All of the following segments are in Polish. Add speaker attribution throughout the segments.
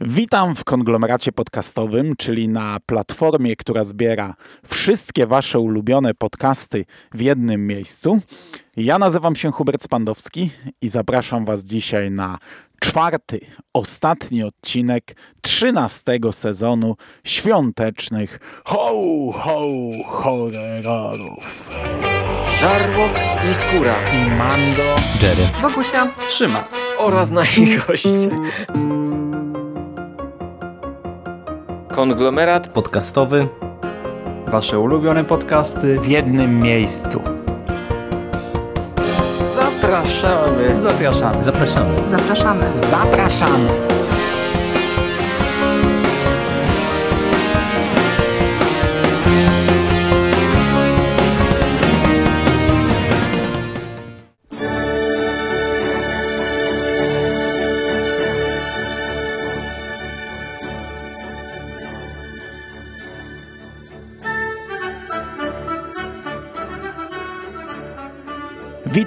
Speaker 1: Witam w konglomeracie podcastowym, czyli na platformie, która zbiera wszystkie Wasze ulubione podcasty w jednym miejscu. Ja nazywam się Hubert Spandowski i zapraszam Was dzisiaj na czwarty, ostatni odcinek trzynastego sezonu świątecznych ho, ho, horrorów.
Speaker 2: Żarłok i Skóra
Speaker 1: I Mando,
Speaker 3: Jerry,
Speaker 4: Bogusia,
Speaker 3: Trzyma.
Speaker 2: oraz nasi goście. Konglomerat
Speaker 3: podcastowy.
Speaker 4: wasze ulubione podcasty.
Speaker 1: w jednym miejscu.
Speaker 2: zapraszamy.
Speaker 4: Zapraszamy.
Speaker 3: Zapraszamy.
Speaker 4: Zapraszamy.
Speaker 1: Zapraszamy!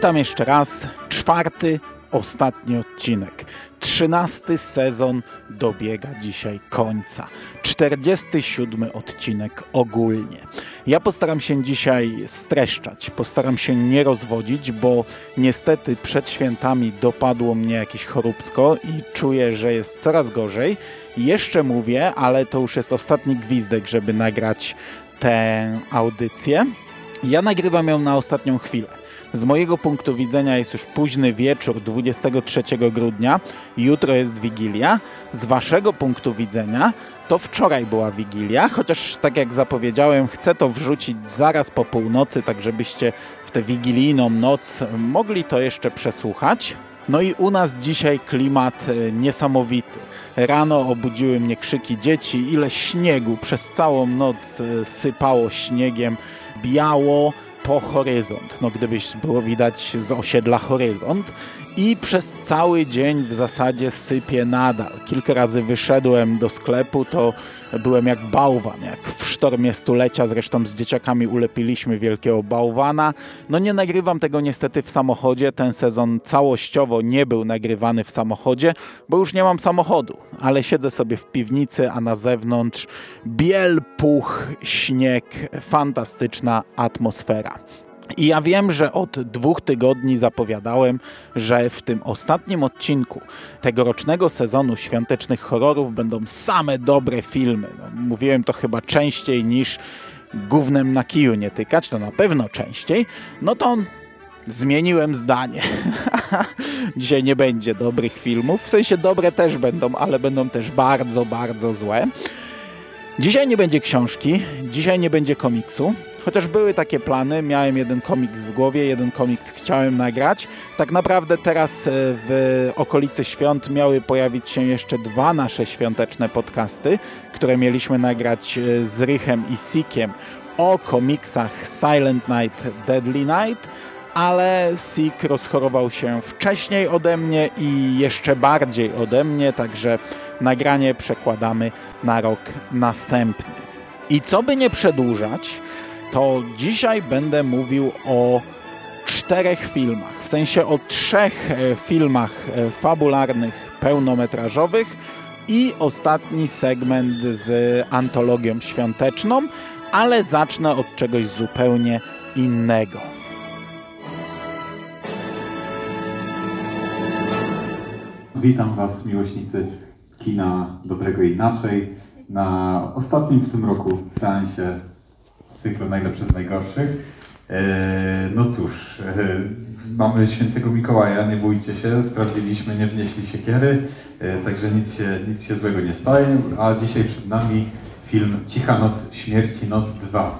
Speaker 1: Witam jeszcze raz. Czwarty, ostatni odcinek. Trzynasty sezon dobiega dzisiaj końca. 47 odcinek ogólnie. Ja postaram się dzisiaj streszczać, postaram się nie rozwodzić, bo niestety przed świętami dopadło mnie jakieś choróbsko i czuję, że jest coraz gorzej. Jeszcze mówię, ale to już jest ostatni gwizdek, żeby nagrać tę audycję. Ja nagrywam ją na ostatnią chwilę. Z mojego punktu widzenia jest już późny wieczór 23 grudnia, jutro jest Wigilia. Z waszego punktu widzenia to wczoraj była Wigilia, chociaż tak jak zapowiedziałem, chcę to wrzucić zaraz po północy, tak żebyście w tę wigilijną noc mogli to jeszcze przesłuchać. No i u nas dzisiaj klimat e, niesamowity. Rano obudziły mnie krzyki dzieci, ile śniegu przez całą noc e, sypało śniegiem, biało po horyzont. No gdybyś było widać z osiedla horyzont. I przez cały dzień w zasadzie sypie nadal. Kilka razy wyszedłem do sklepu, to byłem jak bałwan, jak w sztormie stulecia. Zresztą z dzieciakami ulepiliśmy wielkiego bałwana. No nie nagrywam tego niestety w samochodzie. Ten sezon całościowo nie był nagrywany w samochodzie, bo już nie mam samochodu. Ale siedzę sobie w piwnicy, a na zewnątrz biel, puch, śnieg, fantastyczna atmosfera. I ja wiem, że od dwóch tygodni zapowiadałem, że w tym ostatnim odcinku tegorocznego sezonu świątecznych horrorów będą same dobre filmy. No, mówiłem to chyba częściej niż gównem na kiju nie tykać, to na pewno częściej. No to zmieniłem zdanie. Dzisiaj nie będzie dobrych filmów, w sensie dobre też będą, ale będą też bardzo, bardzo złe. Dzisiaj nie będzie książki, dzisiaj nie będzie komiksu, chociaż były takie plany, miałem jeden komiks w głowie, jeden komiks chciałem nagrać. Tak naprawdę teraz e, w okolicy świąt miały pojawić się jeszcze dwa nasze świąteczne podcasty, które mieliśmy nagrać e, z Rychem i Sikiem o komiksach Silent Night, Deadly Night, ale Sik rozchorował się wcześniej ode mnie i jeszcze bardziej ode mnie, także nagranie przekładamy na rok następny. I co by nie przedłużać, to dzisiaj będę mówił o czterech filmach, w sensie o trzech e, filmach e, fabularnych, pełnometrażowych i ostatni segment z antologią świąteczną, ale zacznę od czegoś zupełnie innego.
Speaker 5: Witam Was, miłośnicy kina Dobrego Inaczej, na ostatnim w tym roku seansie z cyklu Najlepsze z Najgorszych. E, No cóż, e, mamy świętego Mikołaja, nie bójcie się, sprawdziliśmy, nie wnieśli siekiery, e, także nic się, nic się złego nie staje, a dzisiaj przed nami film Cicha Noc Śmierci, Noc 2.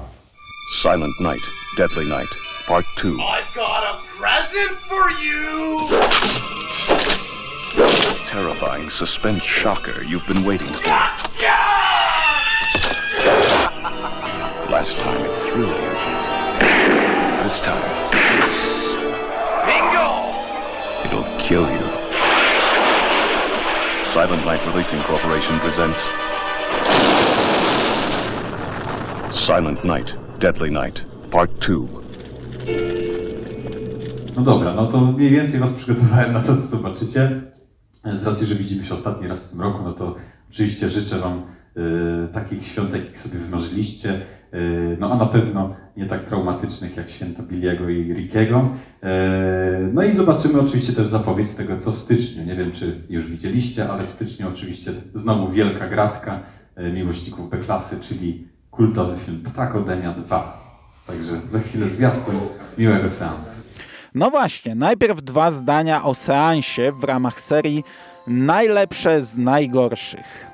Speaker 6: Silent Night, Deadly Night, Part 2.
Speaker 7: I've got a present for you!
Speaker 6: Terrifying suspense shocker you've been waiting for. Last time it thrilled you. This time,
Speaker 7: Bingo!
Speaker 6: it'll kill you. Silent Night Releasing Corporation presents Silent Night, Deadly Night, Part 2.
Speaker 5: No dobra, no to mniej więcej Was przygotowałem na to, co zobaczycie. Z racji, że widzimy się ostatni raz w tym roku, no to Oczywiście życzę Wam e, takich świąt, jakich sobie wymarzyliście, no a na pewno nie tak traumatycznych jak święta Billiego i Rickiego. E, no i zobaczymy oczywiście też zapowiedź tego, co w styczniu. Nie wiem, czy już widzieliście, ale w styczniu oczywiście znowu wielka gratka e, miłośników B-klasy, czyli kultowy film Ptakodemia 2. Także za chwilę zwiastun miłego seansu.
Speaker 1: No właśnie, najpierw dwa zdania o seansie w ramach serii Najlepsze z najgorszych.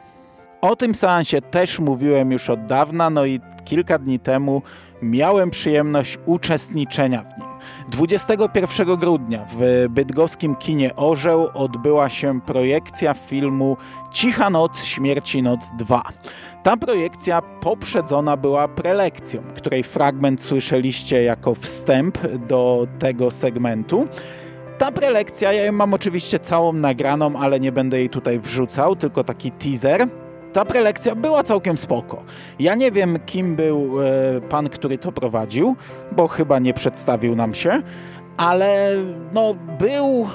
Speaker 1: O tym seansie też mówiłem już od dawna, no i kilka dni temu miałem przyjemność uczestniczenia w nim. 21 grudnia w bydgoskim kinie Orzeł odbyła się projekcja filmu Cicha Noc, Śmierci Noc 2. Ta projekcja poprzedzona była prelekcją, której fragment słyszeliście jako wstęp do tego segmentu. Ta prelekcja, ja ją mam oczywiście całą nagraną, ale nie będę jej tutaj wrzucał, tylko taki teaser. Ta prelekcja była całkiem spoko. Ja nie wiem, kim był e, pan, który to prowadził, bo chyba nie przedstawił nam się, ale no, był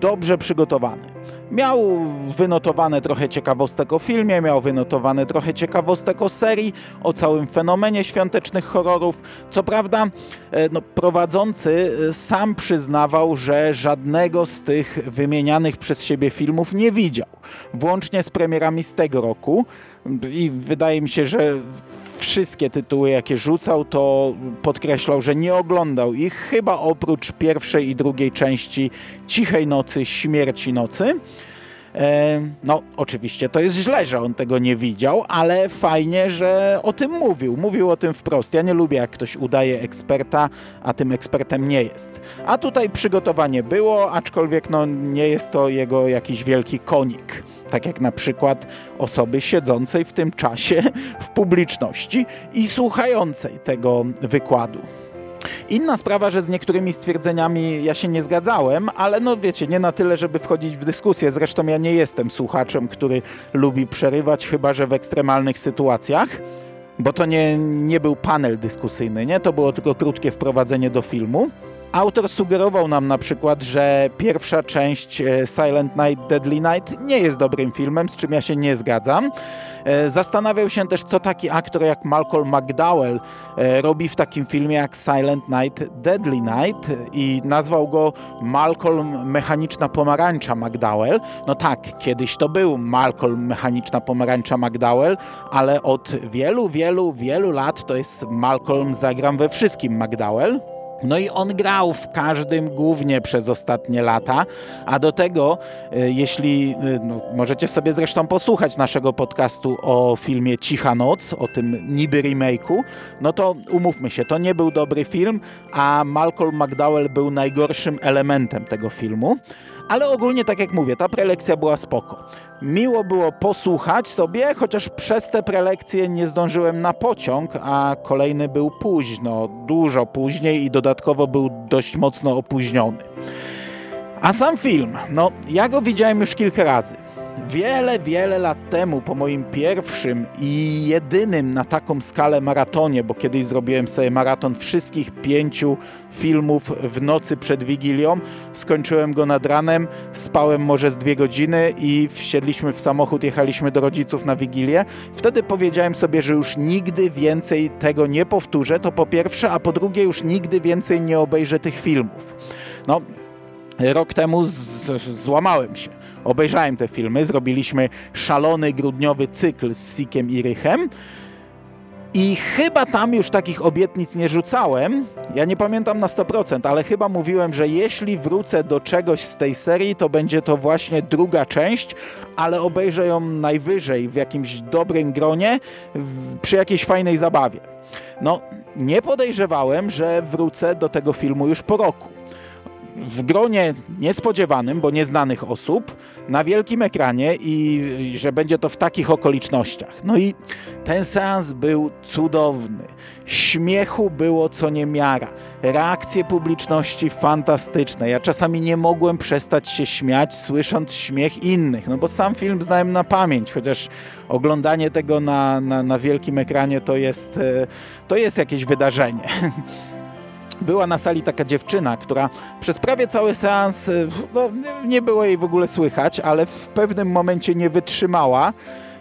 Speaker 1: dobrze przygotowany. Miał wynotowane trochę ciekawostek o filmie, miał wynotowane trochę ciekawostek o serii, o całym fenomenie świątecznych horrorów. Co prawda, e, no, prowadzący e, sam przyznawał, że żadnego z tych wymienianych przez siebie filmów nie widział, włącznie z premierami z tego roku. I wydaje mi się, że wszystkie tytuły, jakie rzucał, to podkreślał, że nie oglądał ich, chyba oprócz pierwszej i drugiej części Cichej Nocy, Śmierci Nocy. E, no, oczywiście to jest źle, że on tego nie widział, ale fajnie, że o tym mówił. Mówił o tym wprost. Ja nie lubię, jak ktoś udaje eksperta, a tym ekspertem nie jest. A tutaj przygotowanie było, aczkolwiek no, nie jest to jego jakiś wielki konik tak jak na przykład osoby siedzącej w tym czasie w publiczności i słuchającej tego wykładu. Inna sprawa, że z niektórymi stwierdzeniami ja się nie zgadzałem, ale no wiecie, nie na tyle, żeby wchodzić w dyskusję. Zresztą ja nie jestem słuchaczem, który lubi przerywać, chyba że w ekstremalnych sytuacjach. Bo to nie, nie był panel dyskusyjny, nie? To było tylko krótkie wprowadzenie do filmu. Autor sugerował nam na przykład, że pierwsza część e, Silent Night, Deadly Night nie jest dobrym filmem, z czym ja się nie zgadzam. E, zastanawiał się też, co taki aktor jak Malcolm McDowell e, robi w takim filmie jak Silent Night, Deadly Night i nazwał go Malcolm Mechaniczna Pomarańcza McDowell. No tak, kiedyś to był Malcolm Mechaniczna Pomarańcza McDowell, ale od wielu, wielu, wielu lat to jest Malcolm Zagram we wszystkim McDowell. No i on grał w każdym głównie przez ostatnie lata, a do tego, e, jeśli e, no, możecie sobie zresztą posłuchać naszego podcastu o filmie Cicha Noc, o tym niby remake'u, no to umówmy się, to nie był dobry film, a Malcolm McDowell był najgorszym elementem tego filmu. Ale ogólnie, tak jak mówię, ta prelekcja była spoko. Miło było posłuchać sobie, chociaż przez te prelekcje nie zdążyłem na pociąg, a kolejny był późno, dużo później i dodatkowo był dość mocno opóźniony. A sam film, no ja go widziałem już kilka razy. Wiele, wiele lat temu, po moim pierwszym i jedynym na taką skalę maratonie, bo kiedyś zrobiłem sobie maraton wszystkich pięciu filmów w nocy przed Wigilią, skończyłem go nad ranem, spałem może z dwie godziny i wsiedliśmy w samochód, jechaliśmy do rodziców na Wigilię. Wtedy powiedziałem sobie, że już nigdy więcej tego nie powtórzę, to po pierwsze, a po drugie już nigdy więcej nie obejrzę tych filmów. No, rok temu złamałem się obejrzałem te filmy, zrobiliśmy szalony grudniowy cykl z Sikiem i Rychem. I chyba tam już takich obietnic nie rzucałem. Ja nie pamiętam na 100%, ale chyba mówiłem, że jeśli wrócę do czegoś z tej serii, to będzie to właśnie druga część, ale obejrzę ją najwyżej w jakimś dobrym gronie, w, przy jakiejś fajnej zabawie. No, nie podejrzewałem, że wrócę do tego filmu już po roku w gronie niespodziewanym, bo nieznanych osób, na wielkim ekranie i że będzie to w takich okolicznościach. No i ten seans był cudowny. Śmiechu było co niemiara. Reakcje publiczności fantastyczne. Ja czasami nie mogłem przestać się śmiać, słysząc śmiech innych, no bo sam film znałem na pamięć, chociaż oglądanie tego na, na, na wielkim ekranie to jest, e, to jest jakieś wydarzenie. była na sali taka dziewczyna, która przez prawie cały seans y, no, nie było jej w ogóle słychać, ale w pewnym momencie nie wytrzymała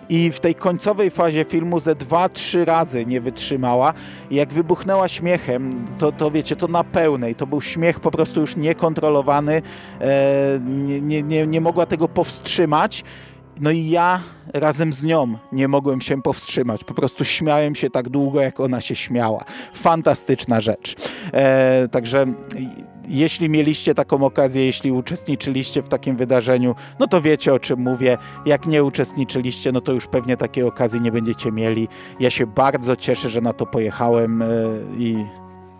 Speaker 1: i w tej końcowej fazie filmu ze dwa, trzy razy nie wytrzymała i jak wybuchnęła śmiechem, to, to wiecie, to na pełnej, to był śmiech po prostu już niekontrolowany, e, nie, nie, nie, nie mogła tego powstrzymać. No i ja razem z nią nie mogłem się powstrzymać. Po prostu śmiałem się tak długo, jak ona się śmiała. Fantastyczna rzecz. E, także jeśli mieliście taką okazję, jeśli uczestniczyliście w takim wydarzeniu, no to wiecie o czym mówię. Jak nie uczestniczyliście, no to już pewnie takiej okazji nie będziecie mieli. Ja się bardzo cieszę, że na to pojechałem e, i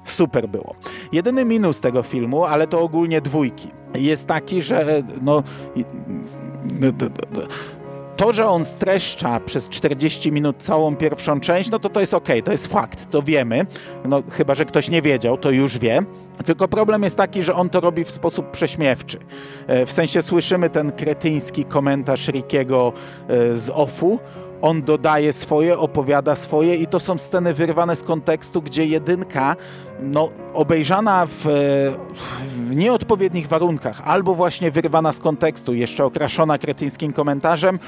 Speaker 1: super było. Jedyny minus tego filmu, ale to ogólnie dwójki, jest taki, że no to, że on streszcza przez 40 minut całą pierwszą część, no to to jest ok, to jest fakt, to wiemy. No, chyba, że ktoś nie wiedział, to już wie. Tylko problem jest taki, że on to robi w sposób prześmiewczy. E, w sensie słyszymy ten kretyński komentarz Rickiego e, z OFU, on dodaje swoje, opowiada swoje i to są sceny wyrwane z kontekstu, gdzie jedynka, no, obejrzana w, w nieodpowiednich warunkach, albo właśnie wyrwana z kontekstu, jeszcze okraszona kretyńskim komentarzem,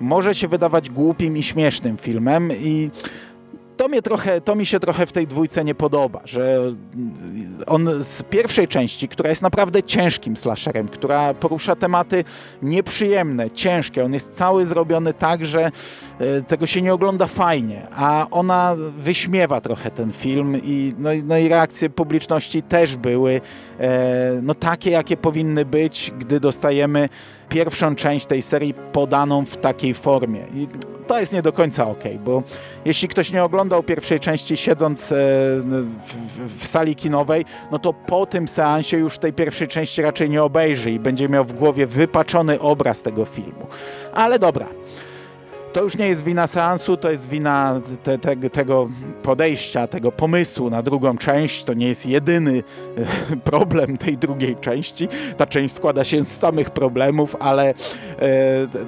Speaker 1: może się wydawać głupim i śmiesznym filmem i to, mnie trochę, to mi się trochę w tej dwójce nie podoba, że on z pierwszej części, która jest naprawdę ciężkim slasherem, która porusza tematy nieprzyjemne, ciężkie, on jest cały zrobiony tak, że e, tego się nie ogląda fajnie, a ona wyśmiewa trochę ten film i, no, no i reakcje publiczności też były e, no, takie, jakie powinny być, gdy dostajemy pierwszą część tej serii podaną w takiej formie. I to jest nie do końca ok, bo jeśli ktoś nie oglądał pierwszej części siedząc e, w, sali kinowej, no to po tym seansie już tej pierwszej części raczej nie obejrzy i będzie miał w głowie wypaczony obraz tego filmu. Ale dobra, to już nie jest wina seansu, to jest wina te, te, tego podejścia, tego pomysłu na drugą część. To nie jest jedyny e, problem tej drugiej części. Ta część składa się z samych problemów, ale e,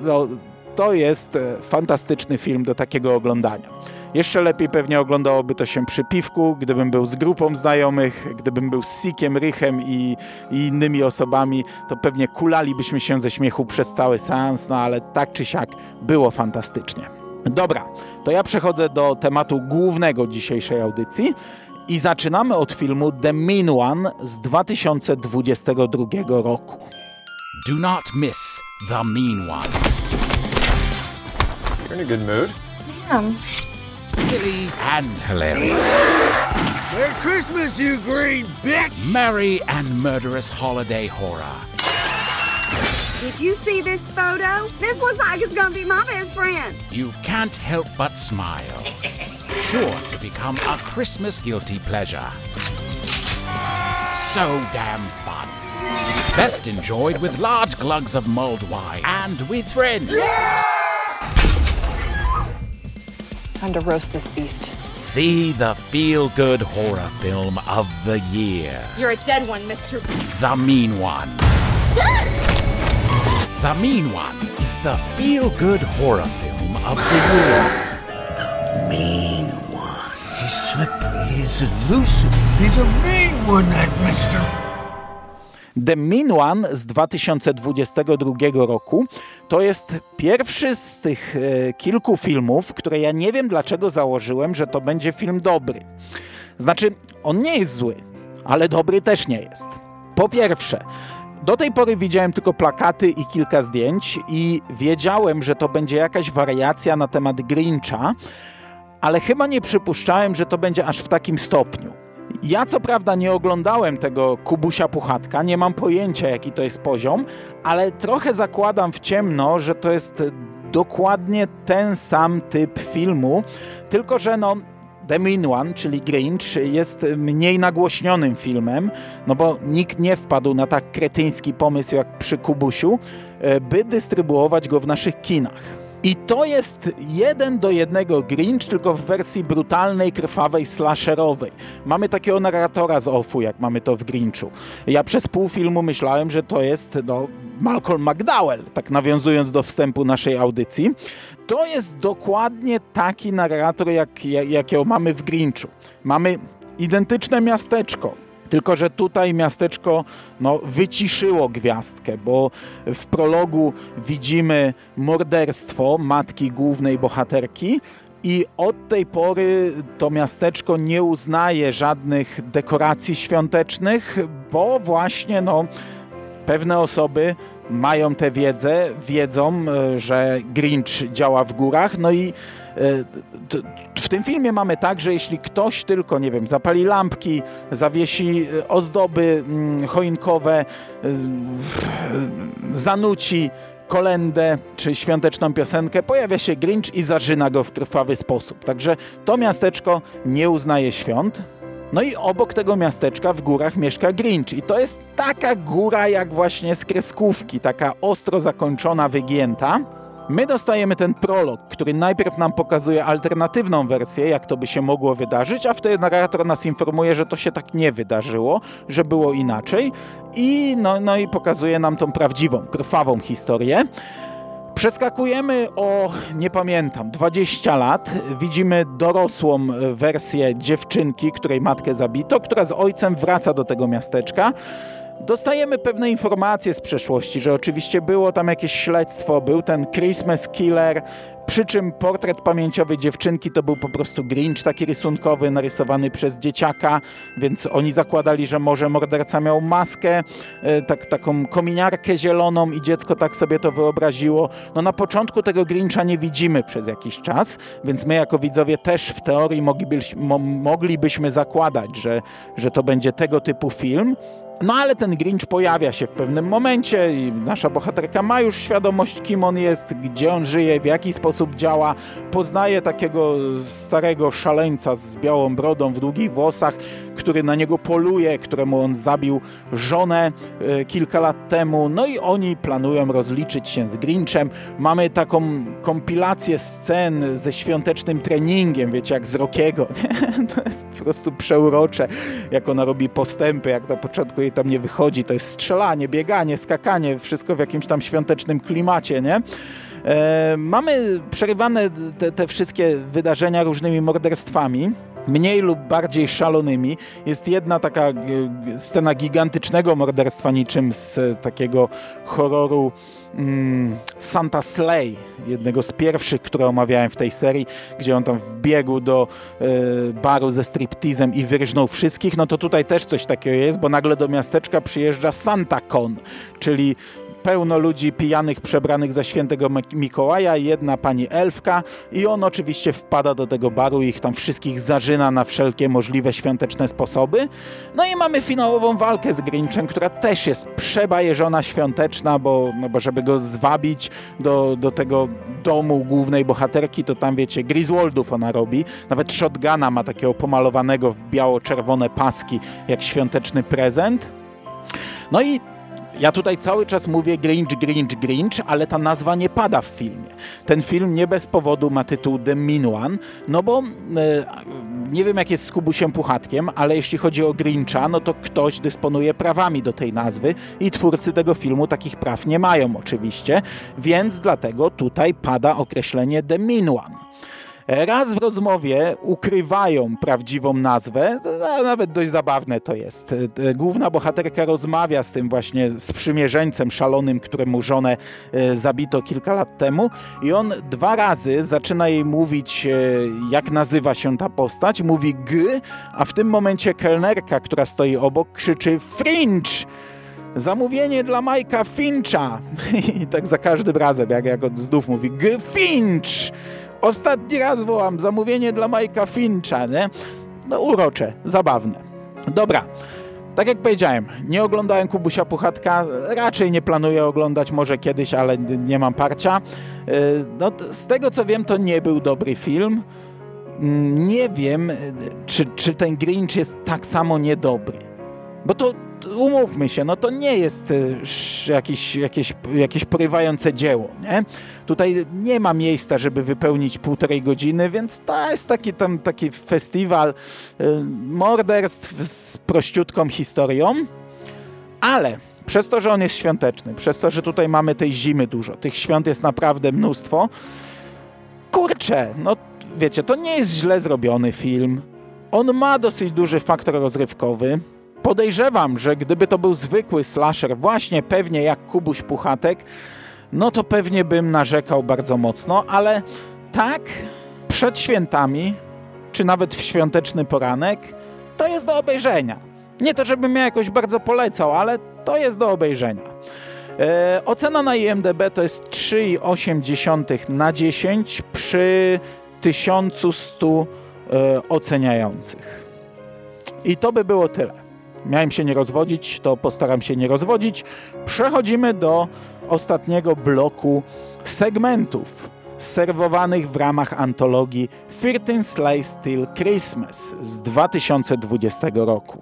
Speaker 1: no, to jest e, fantastyczny film do takiego oglądania. Jeszcze lepiej pewnie oglądałoby to się przy piwku, gdybym był z grupą znajomych, gdybym był z Sikiem, Rychem i, i, innymi osobami, to pewnie kulalibyśmy się ze śmiechu przez cały seans, no ale tak czy siak było fantastycznie. Dobra, to ja przechodzę do tematu głównego dzisiejszej audycji i zaczynamy od filmu The Mean One z 2022 roku.
Speaker 3: Do not miss The Mean One.
Speaker 8: You're in a good mood.
Speaker 9: am
Speaker 3: silly and hilarious.
Speaker 7: Merry Christmas, you green bitch!
Speaker 3: Merry and murderous holiday horror.
Speaker 9: Did you see this photo? This looks like it's gonna be my best friend.
Speaker 3: You can't help but smile. Sure to become a Christmas guilty pleasure. So damn fun. Best enjoyed with large glugs of mulled wine and with friends.
Speaker 10: Time to roast this beast.
Speaker 3: See the feel good horror film of the year.
Speaker 11: You're a dead one, Mr.
Speaker 3: The Mean One.
Speaker 11: Dead!
Speaker 3: The Mean One is the feel good horror film of the year.
Speaker 12: The Mean One. He's slippery, he's elusive, he's a mean one, that mister.
Speaker 1: The Mean One z 2022 roku to jest pierwszy z tych e, kilku filmów, które ja nie wiem dlaczego założyłem, że to będzie film dobry. Znaczy, on nie jest zły, ale dobry też nie jest. Po pierwsze, do tej pory widziałem tylko plakaty i kilka zdjęć i wiedziałem, że to będzie jakaś wariacja na temat Grincha, ale chyba nie przypuszczałem, że to będzie aż w takim stopniu. Ja co prawda nie oglądałem tego Kubusia Puchatka, nie mam pojęcia jaki to jest poziom, ale trochę zakładam w ciemno, że to jest dokładnie ten sam typ filmu, tylko że no The Mean One, czyli Grinch, jest mniej nagłośnionym filmem, no bo nikt nie wpadł na tak kretyński pomysł jak przy Kubusiu, e, by dystrybuować go w naszych kinach. I to jest jeden do jednego Grinch, tylko w wersji brutalnej, krwawej, slasherowej. Mamy takiego narratora z Offu, jak mamy to w Grinchu. Ja przez pół filmu myślałem, że to jest no, Malcolm McDowell, tak nawiązując do wstępu naszej audycji. To jest dokładnie taki narrator, jak, jak, jakiego mamy w Grinchu. Mamy identyczne miasteczko, Tylko, że tutaj miasteczko no, wyciszyło gwiazdkę, bo w prologu widzimy morderstwo matki głównej bohaterki, i od tej pory to miasteczko nie uznaje żadnych dekoracji świątecznych, bo właśnie no, pewne osoby mają tę wiedzę, wiedzą, e, że Grinch działa w górach, no i w tym filmie mamy tak, że jeśli ktoś tylko, nie wiem, zapali lampki, zawiesi e, ozdoby mm, choinkowe, zanuci kolendę czy świąteczną piosenkę, pojawia się Grinch i zażyna go w krwawy sposób. Także to miasteczko nie uznaje świąt, no i obok tego miasteczka w górach mieszka Grinch i to jest taka góra jak właśnie z kreskówki, taka ostro zakończona, wygięta. My dostajemy ten prolog, który najpierw nam pokazuje alternatywną wersję, jak to by się mogło wydarzyć, a wtedy narrator nas informuje, że to się tak nie wydarzyło, że było inaczej i no, no i pokazuje nam tą prawdziwą, krwawą historię. Przeskakujemy o, nie pamiętam, 20 lat. Widzimy dorosłą wersję dziewczynki, której matkę zabito, która z ojcem wraca do tego miasteczka. Dostajemy pewne informacje z przeszłości, że oczywiście było tam jakieś śledztwo, był ten Christmas Killer, przy czym portret pamięciowy dziewczynki to był po prostu Grinch, taki rysunkowy, narysowany przez dzieciaka, więc oni zakładali, że może morderca miał maskę, e, tak, taką kominiarkę zieloną i dziecko tak sobie to wyobraziło. No na początku tego Grincha nie widzimy przez jakiś czas, więc my jako widzowie też w teorii moglibyśmy, moglibyśmy zakładać, że, że to będzie tego typu film. No ale ten Grinch pojawia się w pewnym momencie i nasza bohaterka ma już świadomość, kim on jest, gdzie on żyje, w jaki sposób działa. Poznaje takiego starego szaleńca z białą brodą w długich włosach, który na niego poluje, któremu on zabił żonę e, kilka lat temu. No i oni planują rozliczyć się z Grinchem. Mamy taką kompilację scen ze świątecznym treningiem, wiecie, jak z Rockiego. to jest po prostu przeurocze, jak ona robi postępy, jak na początku jej tam nie wychodzi. To jest strzelanie, bieganie, skakanie, wszystko w jakimś tam świątecznym klimacie, nie? E, mamy przerywane te, te wszystkie wydarzenia różnymi morderstwami mniej lub bardziej szalonymi. Jest jedna taka e, scena gigantycznego morderstwa, niczym z takiego horroru Santa Slay, jednego z pierwszych, które omawiałem w tej serii, gdzie on tam wbiegł do y, baru ze striptizem i wyrżnął wszystkich, no to tutaj też coś takiego jest, bo nagle do miasteczka przyjeżdża Santa Con, czyli pełno ludzi pijanych, przebranych za świętego Mikołaja, jedna pani elfka i on oczywiście wpada do tego baru i ich tam wszystkich zażyna na wszelkie możliwe świąteczne sposoby. No i mamy finałową walkę z Grinchem, która też jest przebajeżona świąteczna, bo, no bo żeby go zwabić do, do tego domu głównej bohaterki, to tam wiecie, Griswoldów ona robi. Nawet shotguna ma takiego pomalowanego w biało-czerwone paski, jak świąteczny prezent. No i ja tutaj cały czas mówię Grinch, Grinch, Grinch, ale ta nazwa nie pada w filmie. Ten film nie bez powodu ma tytuł The Mean One, no bo e, nie wiem jak jest z Kubusiem Puchatkiem, ale jeśli chodzi o Grincha, no to ktoś dysponuje prawami do tej nazwy i twórcy tego filmu takich praw nie mają oczywiście, więc dlatego tutaj pada określenie The Mean One. Raz w rozmowie ukrywają prawdziwą nazwę, a nawet dość zabawne to jest. Główna bohaterka rozmawia z tym właśnie sprzymierzeńcem szalonym, któremu żonę e, zabito kilka lat temu i on dwa razy zaczyna jej mówić, e, jak nazywa się ta postać. Mówi G, a w tym momencie kelnerka, która stoi obok, krzyczy Fringe! Zamówienie dla Majka Fincha. I tak za każdym razem, jak, jak on znów mówi, G Finch! Ostatni raz wołam zamówienie dla Majka Fincha, nie? No urocze, zabawne. Dobra, tak jak powiedziałem, nie oglądałem Kubusia Puchatka, raczej nie planuję oglądać, może kiedyś, ale nie mam parcia. Y, no, z tego co wiem, to nie był dobry film. Mm, nie wiem, czy, czy ten Grinch jest tak samo niedobry. Bo to umówmy się, no to nie jest e, jakieś, jakieś, jakieś porywające dzieło, nie? Tutaj nie ma miejsca, żeby wypełnić półtorej godziny, więc to jest taki tam taki festiwal e, morderstw z prościutką historią, ale przez to, że on jest świąteczny, przez to, że tutaj mamy tej zimy dużo, tych świąt jest naprawdę mnóstwo, kurczę, no wiecie, to nie jest źle zrobiony film. On ma dosyć duży faktor rozrywkowy, Podejrzewam, że gdyby to był zwykły slasher, właśnie pewnie jak Kubuś Puchatek, no to pewnie bym narzekał bardzo mocno, ale tak przed świętami, czy nawet w świąteczny poranek, to jest do obejrzenia. Nie to, żebym ja jakoś bardzo polecał, ale to jest do obejrzenia. E, ocena na IMDB to jest 3,8 na 10 przy 1100 e, oceniających. I to by było tyle. Miałem się nie rozwodzić, to postaram się nie rozwodzić. Przechodzimy do ostatniego bloku segmentów serwowanych w ramach antologii 13 Slice Still Christmas z 2020 roku.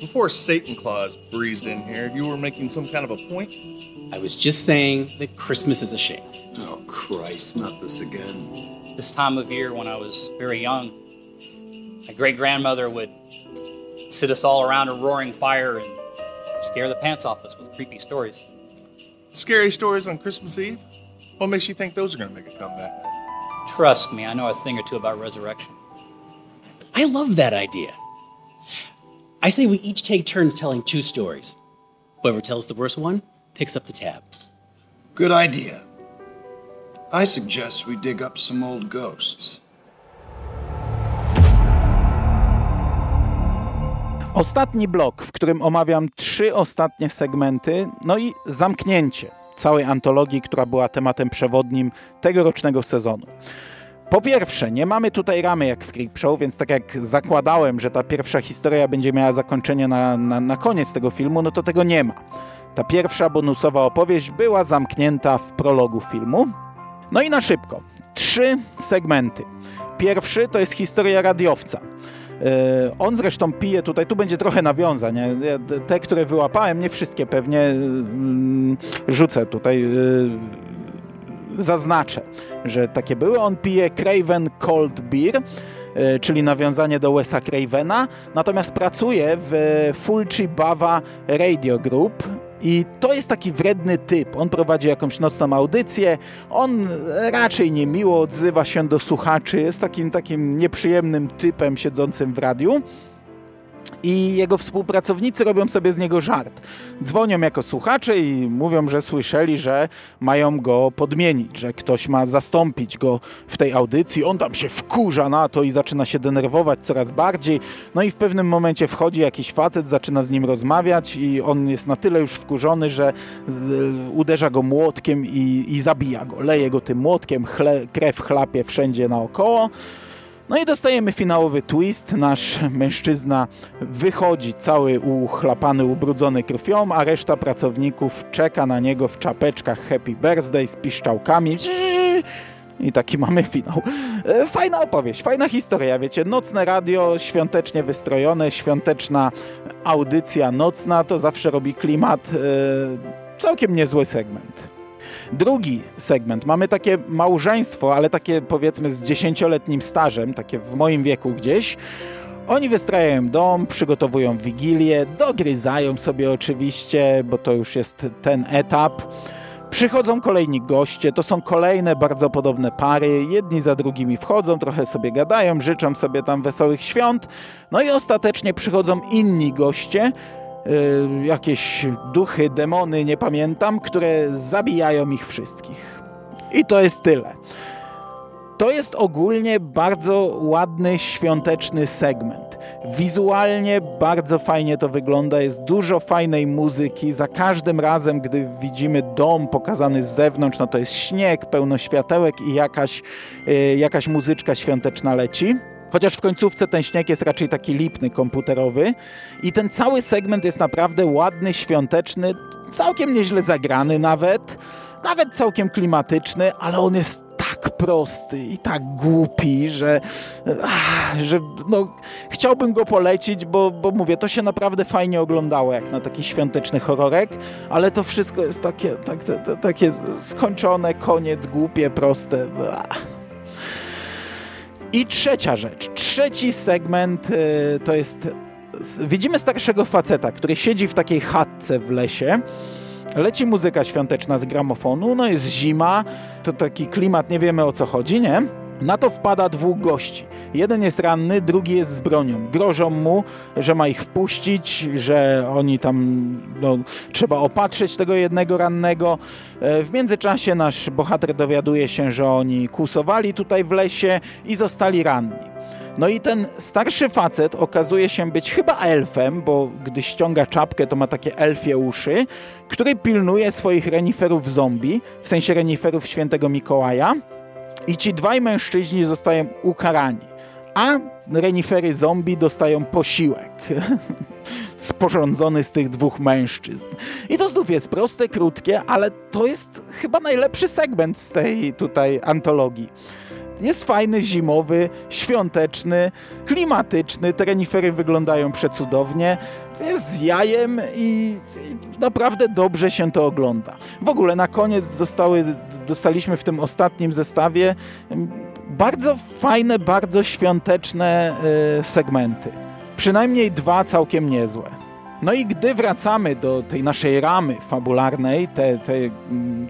Speaker 8: Before Satan Claus breezed in here, you were making some kind of a point?
Speaker 13: I was just saying that Christmas is a shame.
Speaker 8: Oh, Christ, not this again.
Speaker 13: This time of year, when I was very young, my great grandmother would sit us all around a roaring fire and scare the pants off us with creepy stories.
Speaker 8: Scary stories on Christmas Eve? What makes you think those are going to make a comeback?
Speaker 13: Trust me, I know a thing or two about resurrection.
Speaker 14: I love that idea. I say we each take turns telling two stories. Whoever tells the worst one picks up the tab.
Speaker 15: Good idea. I suggest we dig up some old ghosts.
Speaker 1: Ostatni blok, w którym omawiam trzy ostatnie segmenty, no i zamknięcie całej antologii, która była tematem przewodnim tegorocznego sezonu. Po pierwsze, nie mamy tutaj ramy jak w Creepshow, więc tak jak zakładałem, że ta pierwsza historia będzie miała zakończenie na, na, na koniec tego filmu, no to tego nie ma. Ta pierwsza bonusowa opowieść była zamknięta w prologu filmu. No i na szybko. Trzy segmenty. Pierwszy to jest historia radiowca. E, on zresztą pije tutaj, tu będzie trochę nawiązań. Te, które wyłapałem, nie wszystkie pewnie mm, rzucę tutaj, e, zaznaczę, że takie były. On pije Craven Cold Beer, e, czyli nawiązanie do Wesa Cravena, natomiast pracuje w Fulci Bava Radio Group, i to jest taki wredny typ. On prowadzi jakąś nocną audycję, on raczej niemiło odzywa się do słuchaczy, jest takim, takim nieprzyjemnym typem siedzącym w radiu i jego współpracownicy robią sobie z niego żart. Dzwonią jako słuchacze i mówią, że słyszeli, że mają go podmienić, że ktoś ma zastąpić go w tej audycji. On tam się wkurza na to i zaczyna się denerwować coraz bardziej. No i w pewnym momencie wchodzi jakiś facet, zaczyna z nim rozmawiać i on jest na tyle już wkurzony, że uderza go młotkiem i, i zabija go. Leje go tym młotkiem, chle, krew chlapie wszędzie naokoło. No i dostajemy finałowy twist. Nasz mężczyzna wychodzi cały uchlapany, ubrudzony krwią, a reszta pracowników czeka na niego w czapeczkach Happy Birthday z piszczałkami. I taki mamy finał. E, fajna opowieść, fajna historia, wiecie, nocne radio, świątecznie wystrojone, świąteczna audycja nocna, to zawsze robi klimat. E, całkiem niezły segment. Drugi segment. Mamy takie małżeństwo, ale takie powiedzmy z dziesięcioletnim stażem, takie w moim wieku gdzieś. Oni wystrajają dom, przygotowują wigilię, dogryzają sobie oczywiście, bo to już jest ten etap. Przychodzą kolejni goście, to są kolejne bardzo podobne pary, jedni za drugimi wchodzą, trochę sobie gadają, życzą sobie tam wesołych świąt, no i ostatecznie przychodzą inni goście, jakieś duchy, demony, nie pamiętam, które zabijają ich wszystkich. I to jest tyle. To jest ogólnie bardzo ładny, świąteczny segment. Wizualnie bardzo fajnie to wygląda, jest dużo fajnej muzyki. Za każdym razem, gdy widzimy dom pokazany z zewnątrz, no to jest śnieg, pełno światełek i jakaś, yy, jakaś muzyczka świąteczna leci. Chociaż w końcówce ten śnieg jest raczej taki lipny, komputerowy. I ten cały segment jest naprawdę ładny, świąteczny, całkiem nieźle zagrany nawet. Nawet całkiem klimatyczny, ale on jest tak prosty i tak głupi, że, ach, że no, chciałbym go polecić, bo, bo mówię, to się naprawdę fajnie oglądało jak na taki świąteczny horrorek, ale to wszystko jest takie, tak, takie skończone, koniec, głupie, proste. Ach. I trzecia rzecz, trzeci segment y, to jest, widzimy starszego faceta, który siedzi w takiej chatce w lesie Leci muzyka świąteczna z gramofonu, no jest zima, to taki klimat, nie wiemy o co chodzi, nie? Na to wpada dwóch gości. Jeden jest ranny, drugi jest z bronią. Grożą mu, że ma ich wpuścić, że oni tam, no, trzeba opatrzyć tego jednego rannego. E, w międzyczasie nasz bohater dowiaduje się, że oni kusowali tutaj w lesie i zostali ranni. No i ten starszy facet okazuje się być chyba elfem, bo gdy ściąga czapkę, to ma takie elfie uszy, który pilnuje swoich reniferów zombie, w sensie reniferów świętego Mikołaja. I ci dwaj mężczyźni zostają ukarani, a renifery zombie dostają posiłek sporządzony z tych dwóch mężczyzn. I to znów jest proste, krótkie, ale to jest chyba najlepszy segment z tej tutaj antologii. Jest fajny, zimowy, świąteczny, klimatyczny, renifery wyglądają przecudownie, jest z jajem i, naprawdę dobrze się to ogląda. W ogóle na koniec zostały, dostaliśmy w tym ostatnim zestawie bardzo fajne, bardzo świąteczne y, segmenty. Przynajmniej dwa całkiem niezłe. No i gdy wracamy do tej naszej ramy fabularnej, te, te,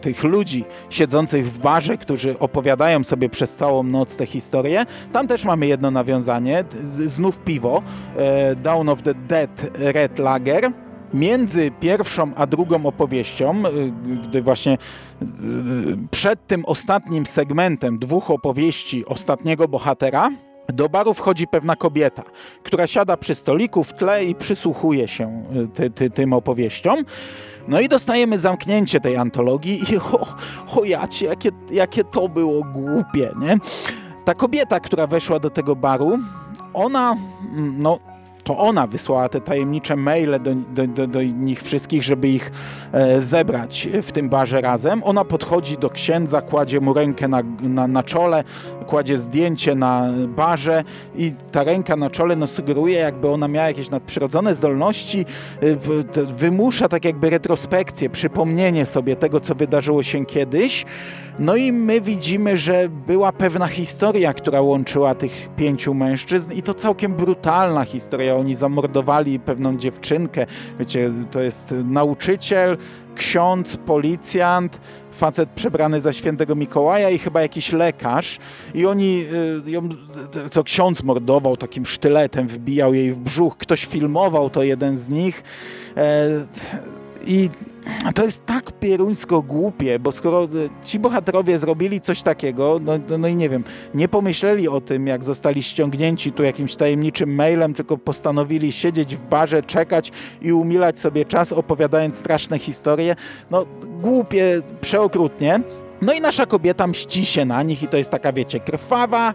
Speaker 1: tych ludzi siedzących w barze, którzy opowiadają sobie przez całą noc te historie, tam też mamy jedno nawiązanie, znów piwo, e, Down of the Dead Red Lager. Między pierwszą a drugą opowieścią, e, gdy właśnie e, przed tym ostatnim segmentem dwóch opowieści ostatniego bohatera, do baru wchodzi pewna kobieta, która siada przy stoliku w tle i przysłuchuje się y, ty, ty, tym opowieściom. No i dostajemy zamknięcie tej antologii i o, jacie, jakie, jakie to było głupie, nie? Ta kobieta, która weszła do tego baru, ona, mm, no to ona wysłała te tajemnicze maile do, do, do, do nich wszystkich, żeby ich e, zebrać w tym barze razem. Ona podchodzi do księdza, kładzie mu rękę na, na, na czole, kładzie zdjęcie na barze i ta ręka na czole no, sugeruje, jakby ona miała jakieś nadprzyrodzone zdolności, e, wymusza tak jakby retrospekcję, przypomnienie sobie tego, co wydarzyło się kiedyś. No i my widzimy, że była pewna historia, która łączyła tych pięciu mężczyzn i to całkiem brutalna historia. Oni zamordowali pewną dziewczynkę. Wiecie, to jest nauczyciel, ksiądz, policjant, facet przebrany za świętego Mikołaja i chyba jakiś lekarz. I oni, y, ją, to ksiądz mordował takim sztyletem, wbijał jej w brzuch. Ktoś filmował to, jeden z nich. E, I to jest tak pieruńsko głupie, bo skoro ci bohaterowie zrobili coś takiego, no, no, no, i nie wiem, nie pomyśleli o tym, jak zostali ściągnięci tu jakimś tajemniczym mailem, tylko postanowili siedzieć w barze, czekać i umilać sobie czas, opowiadając straszne historie, no głupie, przeokrutnie. No i nasza kobieta mści się na nich i to jest taka, wiecie, krwawa,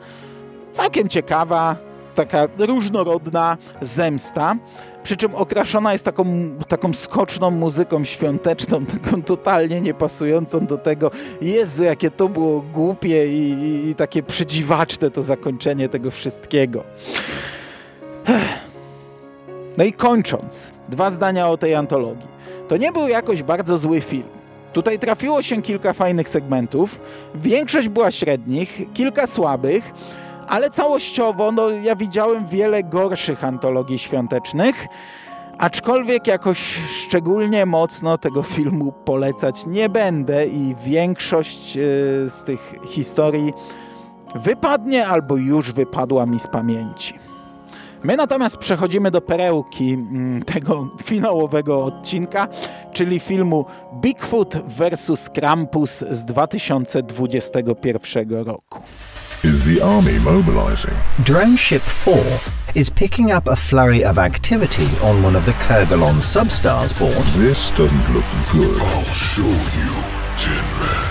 Speaker 1: całkiem ciekawa, taka różnorodna zemsta. Przy czym okraszona jest taką, taką skoczną muzyką świąteczną, taką totalnie niepasującą do tego. Jezu, jakie to było głupie i, i, i takie przedziwaczne to zakończenie tego wszystkiego. No i kończąc, dwa zdania o tej antologii. To nie był jakoś bardzo zły film. Tutaj trafiło się kilka fajnych segmentów, większość była średnich, kilka słabych, ale całościowo no, ja widziałem wiele gorszych antologii świątecznych, aczkolwiek jakoś szczególnie mocno tego filmu polecać nie będę i większość e, z tych historii wypadnie albo już wypadła mi z pamięci. My natomiast przechodzimy do perełki mm, tego finałowego odcinka, czyli filmu Bigfoot vs. Krampus z 2021 roku.
Speaker 16: Is the army mobilizing?
Speaker 17: Drone Ship 4 is picking up a flurry of activity on one of the Kerguelen substars born.
Speaker 16: This doesn't look good.
Speaker 18: I'll show you, Tin Man.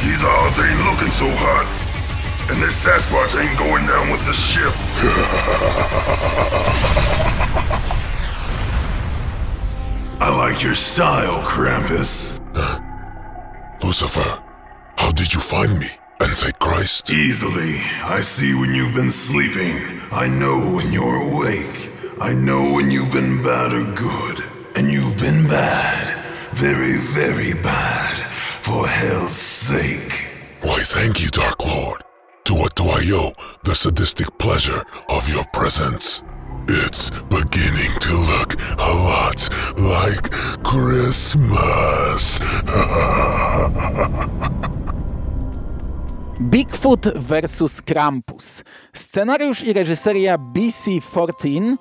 Speaker 18: These odds ain't looking so hot. And this Sasquatch ain't going down with the ship. I like your style, Krampus.
Speaker 16: Lucifer, how did you find me, Antichrist?
Speaker 18: Easily. I see when you've been sleeping. I know when you're awake. I know when you've been bad or good. And you've been bad. Very, very bad. For hell's sake.
Speaker 16: Why, thank you, Dark Lord. To what do I owe the sadistic pleasure of your presence? It's beginning to look a lot like Christmas.
Speaker 1: Bigfoot vs. Krampus. Scenariusz i reżyseria BC-14,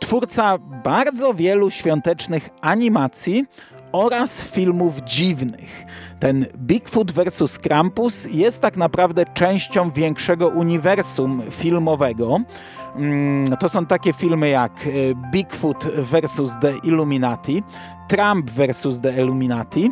Speaker 1: twórca bardzo wielu świątecznych animacji oraz filmów dziwnych. Ten Bigfoot vs. Krampus jest tak naprawdę częścią większego uniwersum filmowego. Mm, to są takie filmy jak e, Bigfoot vs. The Illuminati, Trump vs. The Illuminati,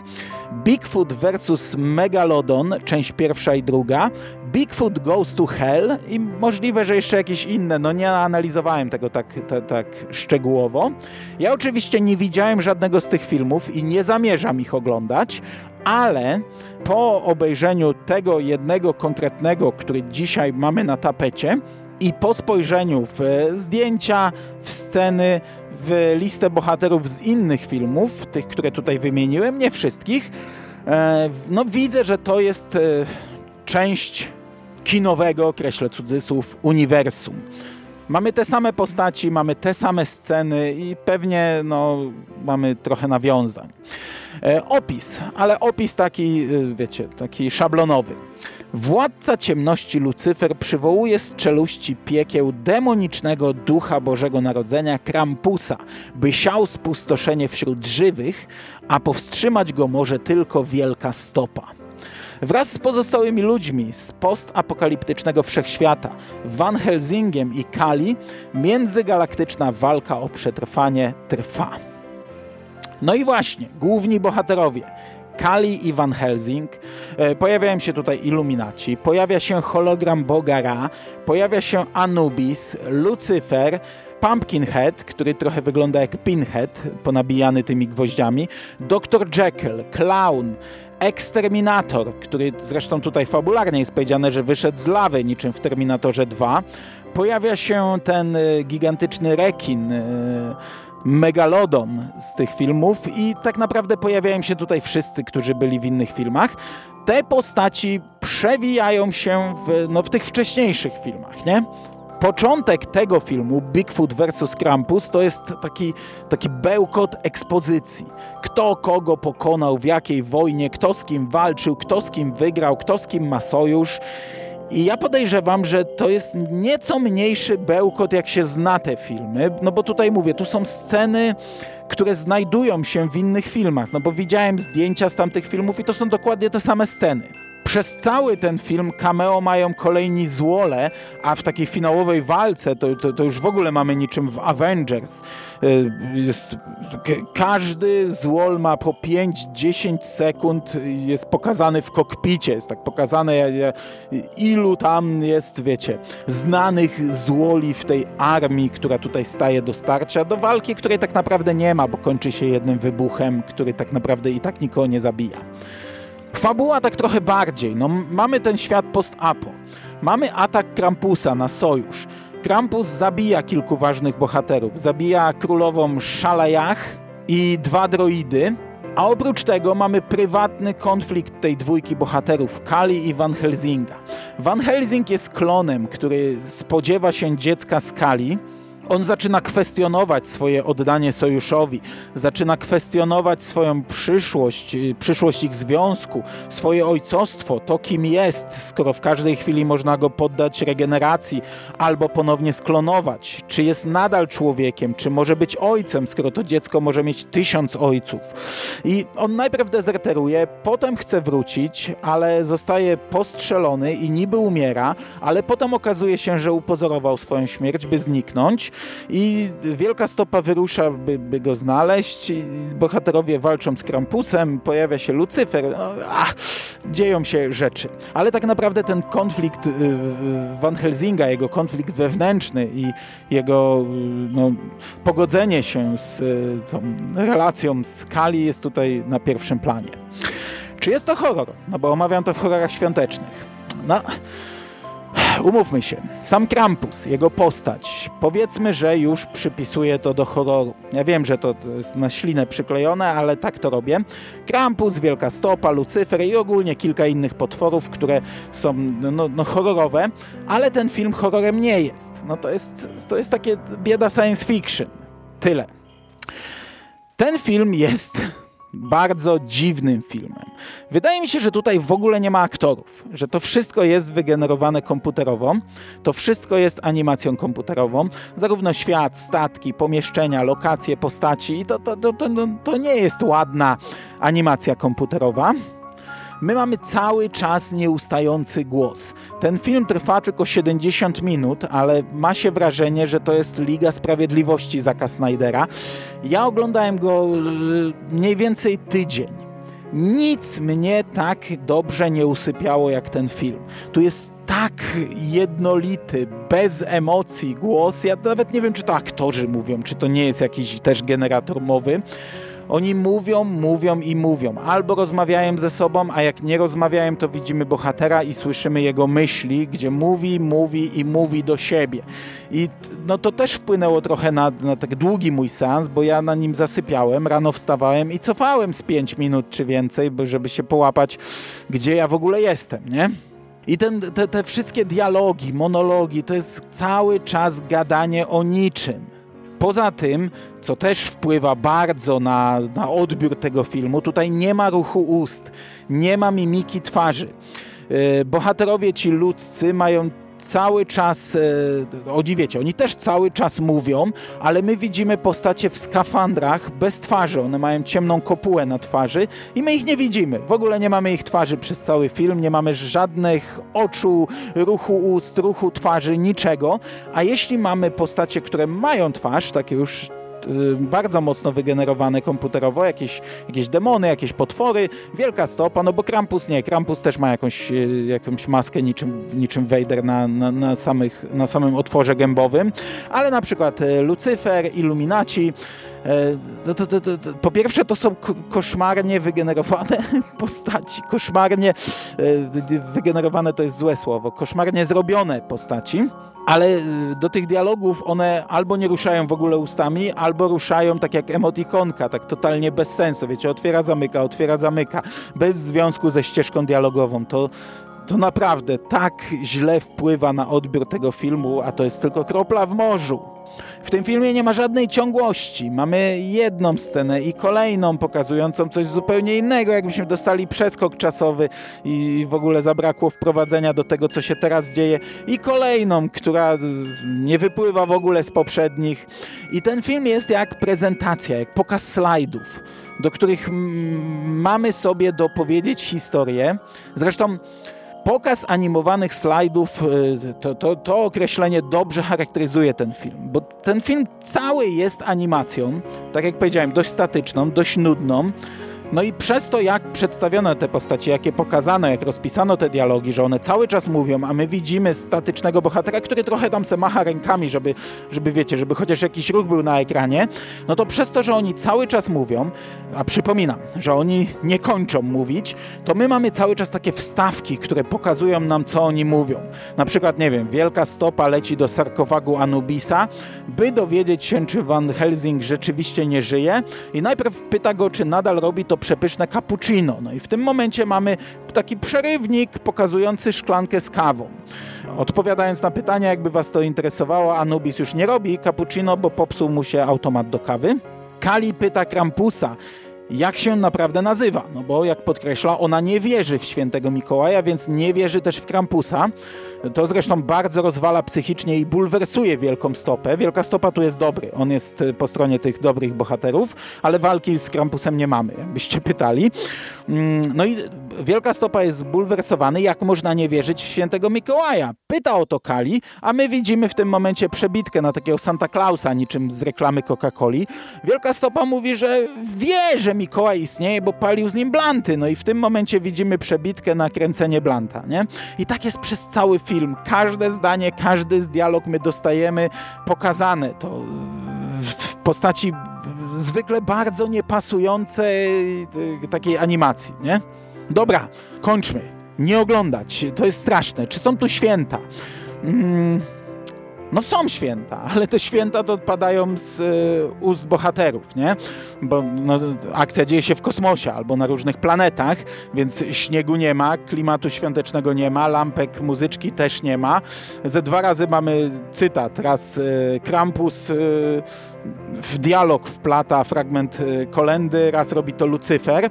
Speaker 1: Bigfoot vs. Megalodon, część pierwsza i druga, Bigfoot Goes to Hell i możliwe, że jeszcze jakieś inne. No nie analizowałem tego tak, tak, tak szczegółowo. Ja oczywiście nie widziałem żadnego z tych filmów i nie zamierzam ich oglądać, ale po obejrzeniu tego jednego konkretnego, który dzisiaj mamy na tapecie, i po spojrzeniu w zdjęcia, w sceny, w listę bohaterów z innych filmów, tych, które tutaj wymieniłem, nie wszystkich, e, no widzę, że to jest e, część kinowego, kreślę cudzysłów, uniwersum. Mamy te same postaci, mamy te same sceny i pewnie no, mamy trochę nawiązań. E, opis, ale opis taki, wiecie, taki szablonowy. Władca ciemności Lucyfer przywołuje z czeluści piekieł demonicznego ducha Bożego Narodzenia Krampusa, by siał spustoszenie wśród żywych, a powstrzymać go może tylko wielka stopa. Wraz z pozostałymi ludźmi z postapokaliptycznego wszechświata, Van Helsingiem i Kali, międzygalaktyczna walka o przetrwanie trwa. No i właśnie, główni bohaterowie – Kali i Van Helsing, e, pojawiają się tutaj Illuminaci, pojawia się hologram Boga Ra, pojawia się Anubis, Lucyfer, Pumpkinhead, który trochę wygląda jak Pinhead, ponabijany tymi gwoździami, Dr. Jekyll, Clown, Exterminator, który zresztą tutaj fabularnie jest powiedziane, że wyszedł z lawy, niczym w Terminatorze 2. Pojawia się ten e, gigantyczny rekin, megalodon z tych filmów i tak naprawdę pojawiają się tutaj wszyscy, którzy byli w innych filmach. Te postaci przewijają się w, no, w tych wcześniejszych filmach, nie? Początek tego filmu, Bigfoot vs. Krampus, to jest taki, taki bełkot ekspozycji. Kto kogo pokonał, w jakiej wojnie, kto z kim walczył, kto z kim wygrał, kto z kim ma sojusz. I ja podejrzewam, że to jest nieco mniejszy bełkot, jak się zna te filmy, no bo tutaj mówię, tu są sceny, które znajdują się w innych filmach, no bo widziałem zdjęcia z tamtych filmów i to są dokładnie te same sceny przez cały ten film cameo mają kolejni złole, a w takiej finałowej walce to, to, to już w ogóle mamy niczym w Avengers. Y, jest, każdy złol ma po 5-10 sekund, jest pokazany w kokpicie, jest tak pokazane ilu tam jest, wiecie, znanych złoli w tej armii, która tutaj staje do starcia, do walki, której tak naprawdę nie ma, bo kończy się jednym wybuchem, który tak naprawdę i tak nikogo nie zabija. Fabuła tak trochę bardziej. No, mamy ten świat post-apo. Mamy atak Krampusa na sojusz. Krampus zabija kilku ważnych bohaterów. Zabija królową Szalajach i dwa droidy. A oprócz tego mamy prywatny konflikt tej dwójki bohaterów, Kali i Van Helsinga. Van Helsing jest klonem, który spodziewa się dziecka z Kali, on zaczyna kwestionować swoje oddanie sojuszowi, zaczyna kwestionować swoją przyszłość, y, przyszłość ich związku, swoje ojcostwo, to kim jest, skoro w każdej chwili można go poddać regeneracji albo ponownie sklonować. Czy jest nadal człowiekiem, czy może być ojcem, skoro to dziecko może mieć tysiąc ojców. I on najpierw dezerteruje, potem chce wrócić, ale zostaje postrzelony i niby umiera, ale potem okazuje się, że upozorował swoją śmierć, by zniknąć i wielka stopa wyrusza, by, by go znaleźć. bohaterowie walczą z Krampusem, pojawia się Lucyfer. No, ach, dzieją się rzeczy. Ale tak naprawdę ten konflikt y, Van Helsinga, jego konflikt wewnętrzny i jego no, pogodzenie się z y, tą relacją z Kali jest tutaj na pierwszym planie. Czy jest to horror? No bo omawiam to w horrorach świątecznych. No, Umówmy się, sam Krampus, jego postać, powiedzmy, że już przypisuje to do horroru. Ja wiem, że to jest na ślinę przyklejone, ale tak to robię. Krampus, Wielka Stopa, Lucyfer i ogólnie kilka innych potworów, które są no, no, horrorowe, ale ten film horrorem nie jest. No to jest, to jest takie bieda science fiction. Tyle. Ten film jest bardzo dziwnym filmem. Wydaje mi się, że tutaj w ogóle nie ma aktorów, że to wszystko jest wygenerowane komputerowo, to wszystko jest animacją komputerową, zarówno świat, statki, pomieszczenia, lokacje, postaci, to, to, to, to, to nie jest ładna animacja komputerowa. My mamy cały czas nieustający głos. Ten film trwa tylko 70 minut, ale ma się wrażenie, że to jest Liga Sprawiedliwości Zaka Snydera. Ja oglądałem go y, mniej więcej tydzień. Nic mnie tak dobrze nie usypiało jak ten film. Tu jest tak jednolity, bez emocji głos. Ja nawet nie wiem, czy to aktorzy mówią, czy to nie jest jakiś też generator mowy. Oni mówią, mówią i mówią. Albo rozmawiają ze sobą, a jak nie rozmawiają, to widzimy bohatera i słyszymy jego myśli, gdzie mówi, mówi i mówi do siebie. I no to też wpłynęło trochę na, na tak długi mój seans, bo ja na nim zasypiałem, rano wstawałem i cofałem z 5 minut czy więcej, żeby się połapać, gdzie ja w ogóle jestem, nie? I ten, te, te wszystkie dialogi, monologi, to jest cały czas gadanie o niczym. Poza tym, co też wpływa bardzo na, na odbiór tego filmu, tutaj nie ma ruchu ust, nie ma mimiki twarzy. Yy, bohaterowie ci ludzcy mają cały czas, e, oni wiecie, oni też cały czas mówią, ale my widzimy postacie w skafandrach bez twarzy. One mają ciemną kopułę na twarzy i my ich nie widzimy. W ogóle nie mamy ich twarzy przez cały film, nie mamy żadnych oczu, ruchu ust, ruchu twarzy, niczego. A jeśli mamy postacie, które mają twarz, takie już bardzo mocno wygenerowane komputerowo, jakieś, jakieś demony, jakieś potwory, wielka stopa, no bo Krampus nie, Krampus też ma jakąś, y, jakąś maskę niczym, niczym Vader na, na, na, samych, na samym otworze gębowym, ale na przykład y, Lucyfer, Illuminaci, to, to, to, po pierwsze to są koszmarnie wygenerowane postaci, koszmarnie wygenerowane to jest złe słowo, koszmarnie zrobione postaci, ale y, do tych dialogów one albo nie ruszają w ogóle ustami, albo ruszają tak jak emotikonka, tak totalnie bez sensu, wiecie, otwiera, zamyka, otwiera, zamyka, bez związku ze ścieżką dialogową. To, to naprawdę tak źle wpływa na odbiór tego filmu, a to jest tylko kropla w morzu. W tym filmie nie ma żadnej ciągłości. Mamy jedną scenę i kolejną pokazującą coś zupełnie innego, jakbyśmy dostali przeskok czasowy i w ogóle zabrakło wprowadzenia do tego, co się teraz dzieje i kolejną, która nie wypływa w ogóle z poprzednich. I ten film jest jak prezentacja, jak pokaz slajdów, do których mamy sobie dopowiedzieć historię. Zresztą pokaz animowanych slajdów, y, to, to, to określenie dobrze charakteryzuje ten film, bo ten film cały jest animacją, tak jak powiedziałem, dość statyczną, dość nudną, no i przez to, jak przedstawiono te postacie, jakie pokazano, jak rozpisano te dialogi, że one cały czas mówią, a my widzimy statycznego bohatera, który trochę tam se macha rękami, żeby, żeby wiecie, żeby chociaż jakiś ruch był na ekranie, no to przez to, że oni cały czas mówią, a przypominam, że oni nie kończą mówić, to my mamy cały czas takie wstawki, które pokazują nam, co oni mówią. Na przykład, nie wiem, wielka stopa leci do sarkofagu Anubisa, by dowiedzieć się, czy Van Helsing rzeczywiście nie żyje i najpierw pyta go, czy nadal robi to przepyszne cappuccino. No i w tym momencie mamy taki przerywnik pokazujący szklankę z kawą. Odpowiadając na pytania, jakby Was to interesowało, Anubis już nie robi cappuccino, bo popsuł mu się automat do kawy. Kali pyta Krampusa, jak się naprawdę nazywa. No bo jak podkreśla, ona nie wierzy w świętego Mikołaja, więc nie wierzy też w Krampusa. To zresztą bardzo rozwala psychicznie i bulwersuje Wielką Stopę. Wielka Stopa tu jest dobry. On jest po stronie tych dobrych bohaterów, ale walki z Krampusem nie mamy, jakbyście pytali. Mm, no i Wielka Stopa jest zbulwersowany, jak można nie wierzyć w świętego Mikołaja. Pyta o to Kali, a my widzimy w tym momencie przebitkę na takiego Santa Clausa, niczym z reklamy Coca-Coli. Wielka Stopa mówi, że wie, że Mikołaj istnieje, bo palił z nim blanty. No i w tym momencie widzimy przebitkę na kręcenie blanta, nie? I tak jest przez cały film. Każde zdanie, każdy dialog my dostajemy pokazane. To w postaci zwykle bardzo niepasującej takiej animacji, nie? Dobra, kończmy. Nie oglądać. To jest straszne. Czy są tu święta? Mm, No są święta, ale te święta to odpadają z y, ust bohaterów, nie? Bo no, akcja dzieje się w kosmosie albo na różnych planetach, więc śniegu nie ma, klimatu świątecznego nie ma, lampek muzyczki też nie ma. Ze dwa razy mamy cytat, raz y, Krampus y, w dialog wplata fragment y, kolendy, raz robi to Lucyfer,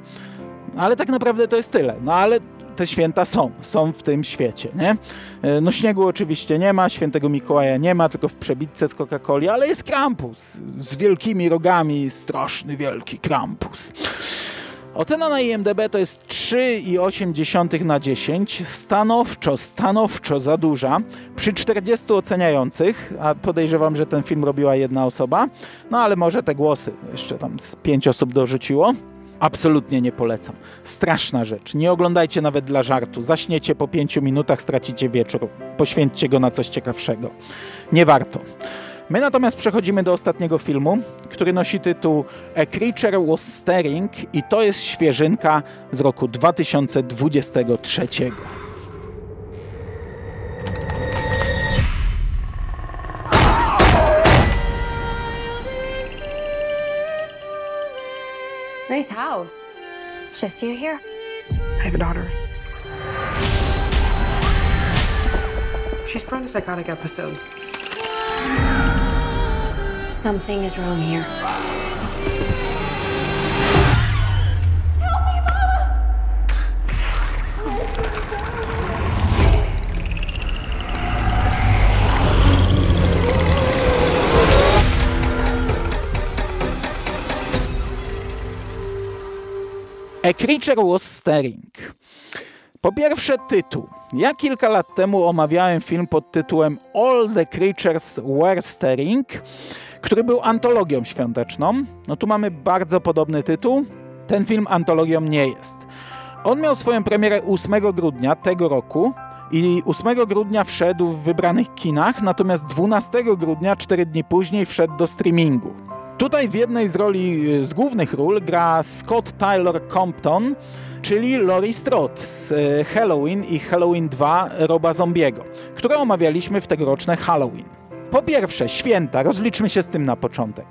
Speaker 1: ale tak naprawdę to jest tyle. No ale te święta są, są w tym świecie, nie? E, no śniegu oczywiście nie ma, świętego Mikołaja nie ma, tylko w przebitce z Coca-Coli, ale jest Krampus z wielkimi rogami, straszny wielki Krampus. Ocena na IMDB to jest 3,8 na 10. Stanowczo, stanowczo za duża. Przy 40 oceniających, a podejrzewam, że ten film robiła jedna osoba, no ale może te głosy jeszcze tam z 5 osób dorzuciło. Absolutnie nie polecam. Straszna rzecz. Nie oglądajcie nawet dla żartu. Zaśniecie po pięciu minutach, stracicie wieczór. Poświęćcie go na coś ciekawszego. Nie warto. My natomiast przechodzimy do ostatniego filmu, który nosi tytuł A Creature Was Staring i to jest świeżynka z roku 2023.
Speaker 10: Nice house. It's just you here?
Speaker 19: I have a daughter. She's prone to psychotic episodes.
Speaker 10: Something is wrong here.
Speaker 1: A Creature Was Staring. Po pierwsze tytuł. Ja kilka lat temu omawiałem film pod tytułem All the Creatures Were Staring, który był antologią świąteczną. No tu mamy bardzo podobny tytuł. Ten film antologią nie jest. On miał swoją premierę 8 grudnia tego roku i 8 grudnia wszedł w wybranych kinach, natomiast 12 grudnia, 4 dni później, wszedł do streamingu. Tutaj w jednej z roli, z głównych ról gra Scott Tyler Compton, czyli Laurie Strode z e, Halloween i Halloween 2 Roba Zombiego, które omawialiśmy w tegoroczne Halloween. Po pierwsze, święta, rozliczmy się z tym na początek.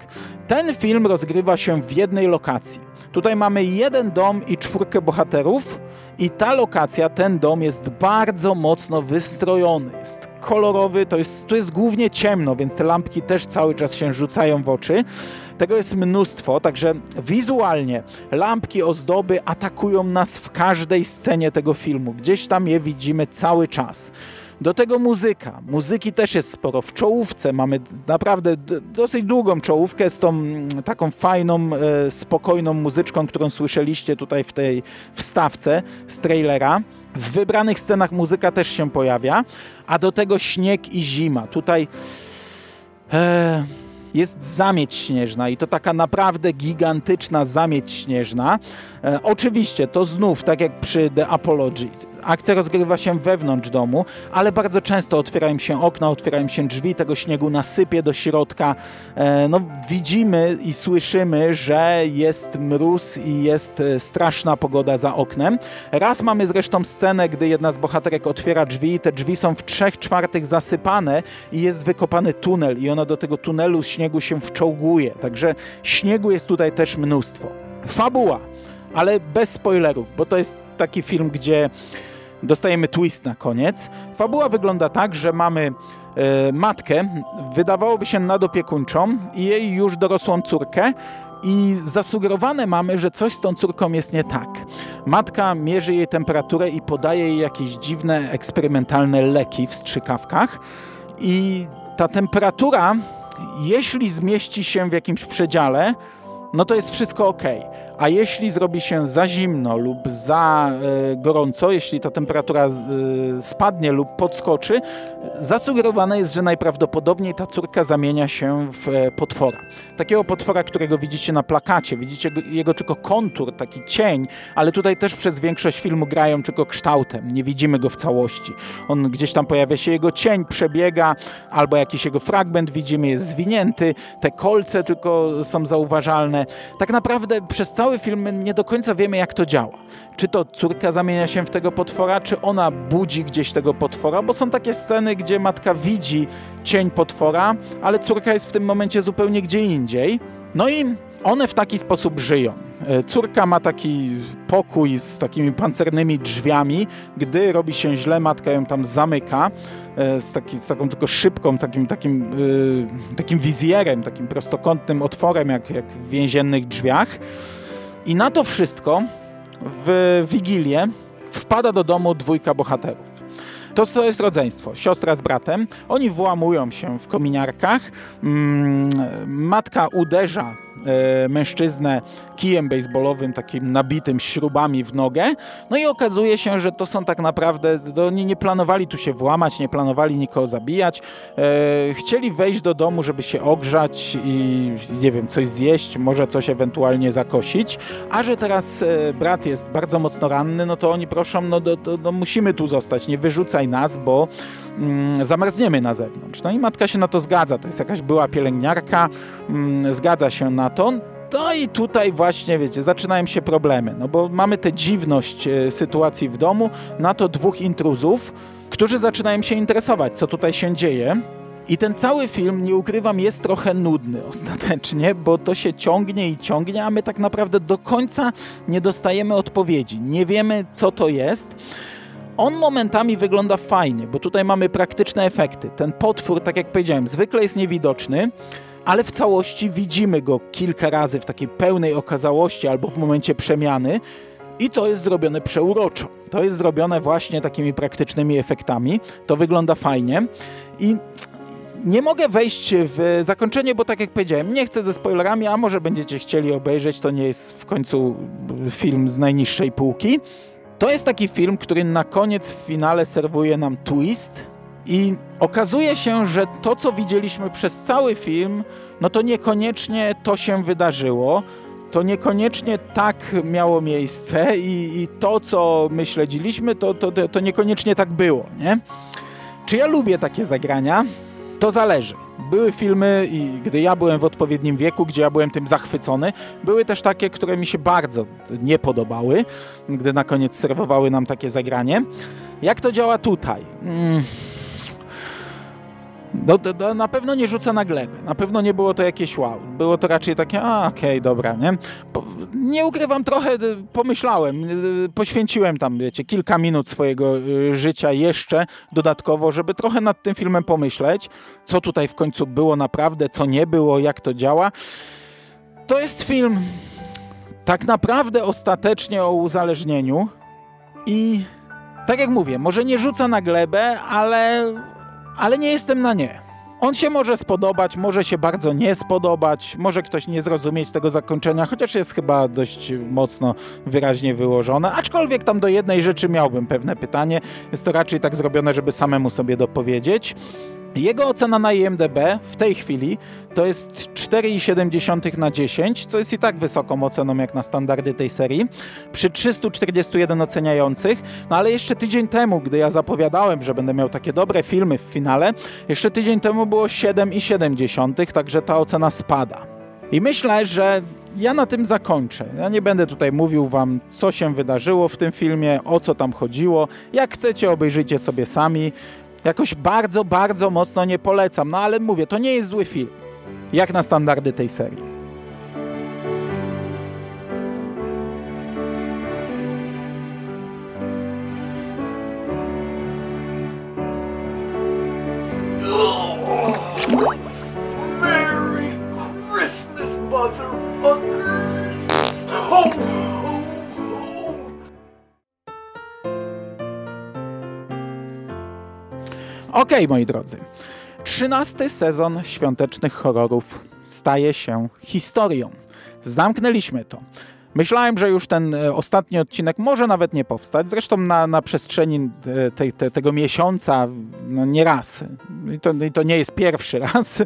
Speaker 1: Ten film rozgrywa się w jednej lokacji. Tutaj mamy jeden dom i czwórkę bohaterów i ta lokacja, ten dom jest bardzo mocno wystrojony. Jest kolorowy, to jest, tu jest głównie ciemno, więc te lampki też cały czas się rzucają w oczy. Tego jest mnóstwo, także wizualnie lampki, ozdoby atakują nas w każdej scenie tego filmu. Gdzieś tam je widzimy cały czas. Do tego muzyka. Muzyki też jest sporo. W czołówce mamy naprawdę dosyć długą czołówkę z tą mm, taką fajną, e, spokojną muzyczką, którą słyszeliście tutaj w tej wstawce z trailera. W wybranych scenach muzyka też się pojawia, a do tego śnieg i zima. Tutaj e, jest zamieć śnieżna i to taka naprawdę gigantyczna zamieć śnieżna. E, oczywiście to znów, tak jak przy The Apology, Akcja rozgrywa się wewnątrz domu, ale bardzo często otwierają się okna, otwierają się drzwi, tego śniegu nasypie do środka. E, no, widzimy i słyszymy, że jest mróz i jest e, straszna pogoda za oknem. Raz mamy zresztą scenę, gdy jedna z bohaterek otwiera drzwi, te drzwi są w trzech czwartych zasypane i jest wykopany tunel i ona do tego tunelu śniegu się wczołguje. Także śniegu jest tutaj też mnóstwo. Fabuła, ale bez spoilerów, bo to jest taki film, gdzie dostajemy twist na koniec. Fabuła wygląda tak, że mamy e, matkę, wydawałoby się nadopiekuńczą i jej już dorosłą córkę, i zasugerowane mamy, że coś z tą córką jest nie tak. Matka mierzy jej temperaturę i podaje jej jakieś dziwne, eksperymentalne leki w strzykawkach. I ta temperatura, jeśli zmieści się w jakimś przedziale, no to jest wszystko ok. A jeśli zrobi się za zimno lub za e, gorąco, jeśli ta temperatura e, spadnie lub podskoczy, zasugerowane jest, że najprawdopodobniej ta córka zamienia się w e, potwora. Takiego potwora, którego widzicie na plakacie, widzicie jego tylko kontur, taki cień, ale tutaj też przez większość filmu grają tylko kształtem, nie widzimy go w całości. On gdzieś tam pojawia się jego cień, przebiega, albo jakiś jego fragment widzimy, jest zwinięty, te kolce tylko są zauważalne. Tak naprawdę przez cały cały film nie do końca wiemy, jak to działa. Czy to córka zamienia się w tego potwora, czy ona budzi gdzieś tego potwora, bo są takie sceny, gdzie matka widzi cień potwora, ale córka jest w tym momencie zupełnie gdzie indziej. No i one w taki sposób żyją. E, córka ma taki pokój z takimi pancernymi drzwiami. Gdy robi się źle, matka ją tam zamyka e, z, taki, z taką tylko szybką, takim, takim, yy, takim wizjerem, takim prostokątnym otworem, jak, jak w więziennych drzwiach. I na to wszystko w Wigilię wpada do domu dwójka bohaterów. To, to jest rodzeństwo, siostra z bratem. Oni włamują się w kominiarkach. Mm, matka uderza mężczyznę kijem baseballowym, takim nabitym śrubami w nogę. No i okazuje się, że to są tak naprawdę, oni nie planowali tu się włamać, nie planowali nikogo zabijać. E, chcieli wejść do domu, żeby się ogrzać i nie wiem, coś zjeść, może coś ewentualnie zakosić. A że teraz e, brat jest bardzo mocno ranny, no to oni proszą, no, do, do, no musimy tu zostać, nie wyrzucaj nas, bo mm, zamarzniemy na zewnątrz. No i matka się na to zgadza. To jest jakaś była pielęgniarka, mm, zgadza się na to. No i tutaj właśnie, wiecie, zaczynają się problemy, no bo mamy tę dziwność e, sytuacji w domu, na to dwóch intruzów, którzy zaczynają się interesować, co tutaj się dzieje. I ten cały film, nie ukrywam, jest trochę nudny ostatecznie, bo to się ciągnie i ciągnie, a my tak naprawdę do końca nie dostajemy odpowiedzi. Nie wiemy, co to jest. On momentami wygląda fajnie, bo tutaj mamy praktyczne efekty. Ten potwór, tak jak powiedziałem, zwykle jest niewidoczny, ale w całości widzimy go kilka razy w takiej pełnej okazałości albo w momencie przemiany. I to jest zrobione przeuroczo. To jest zrobione właśnie takimi praktycznymi efektami. To wygląda fajnie. I nie mogę wejść w zakończenie, bo tak jak powiedziałem, nie chcę ze spoilerami, a może będziecie chcieli obejrzeć, to nie jest w końcu film z najniższej półki. To jest taki film, który na koniec w finale serwuje nam twist i okazuje się, że to, co widzieliśmy przez cały film, no to niekoniecznie to się wydarzyło. To niekoniecznie tak miało miejsce i, i to, co my śledziliśmy, to, to, to niekoniecznie tak było, nie? Czy ja lubię takie zagrania? To zależy. Były filmy, i gdy ja byłem w odpowiednim wieku, gdzie ja byłem tym zachwycony, były też takie, które mi się bardzo nie podobały, gdy na koniec serwowały nam takie zagranie. Jak to działa tutaj? Hmm. No, do, do, na pewno nie rzuca na glebę. Na pewno nie było to jakieś wow. Było to raczej takie, a okej, okay, dobra, nie? Po, nie ukrywam, trochę pomyślałem, poświęciłem tam, wiecie, kilka minut swojego y, życia jeszcze dodatkowo, żeby trochę nad tym filmem pomyśleć, co tutaj w końcu było naprawdę, co nie było, jak to działa. To jest film tak naprawdę ostatecznie o uzależnieniu i tak jak mówię, może nie rzuca na glebę, ale ale nie jestem na nie. On się może spodobać, może się bardzo nie spodobać, może ktoś nie zrozumieć tego zakończenia, chociaż jest chyba dość mocno wyraźnie wyłożone. Aczkolwiek tam do jednej rzeczy miałbym pewne pytanie. Jest to raczej tak zrobione, żeby samemu sobie dopowiedzieć. Jego ocena na IMDb w tej chwili to jest 4,7 na 10, co jest i tak wysoką oceną jak na standardy tej serii, przy 341 oceniających, no ale jeszcze tydzień temu, gdy ja zapowiadałem, że będę miał takie dobre filmy w finale, jeszcze tydzień temu było 7,7, także ta ocena spada. I myślę, że ja na tym zakończę. Ja nie będę tutaj mówił wam, co się wydarzyło w tym filmie, o co tam chodziło. Jak chcecie, obejrzyjcie sobie sami jakoś bardzo, bardzo mocno nie polecam. No ale mówię, to nie jest zły film. Jak na standardy tej serii. Okej, okay, moi drodzy. Trzynasty sezon świątecznych horrorów staje się historią. Zamknęliśmy to. Myślałem, że już ten e, ostatni odcinek może nawet nie powstać. Zresztą na, na przestrzeni e, te, te, tego miesiąca no nie raz. I to, I to nie jest pierwszy raz.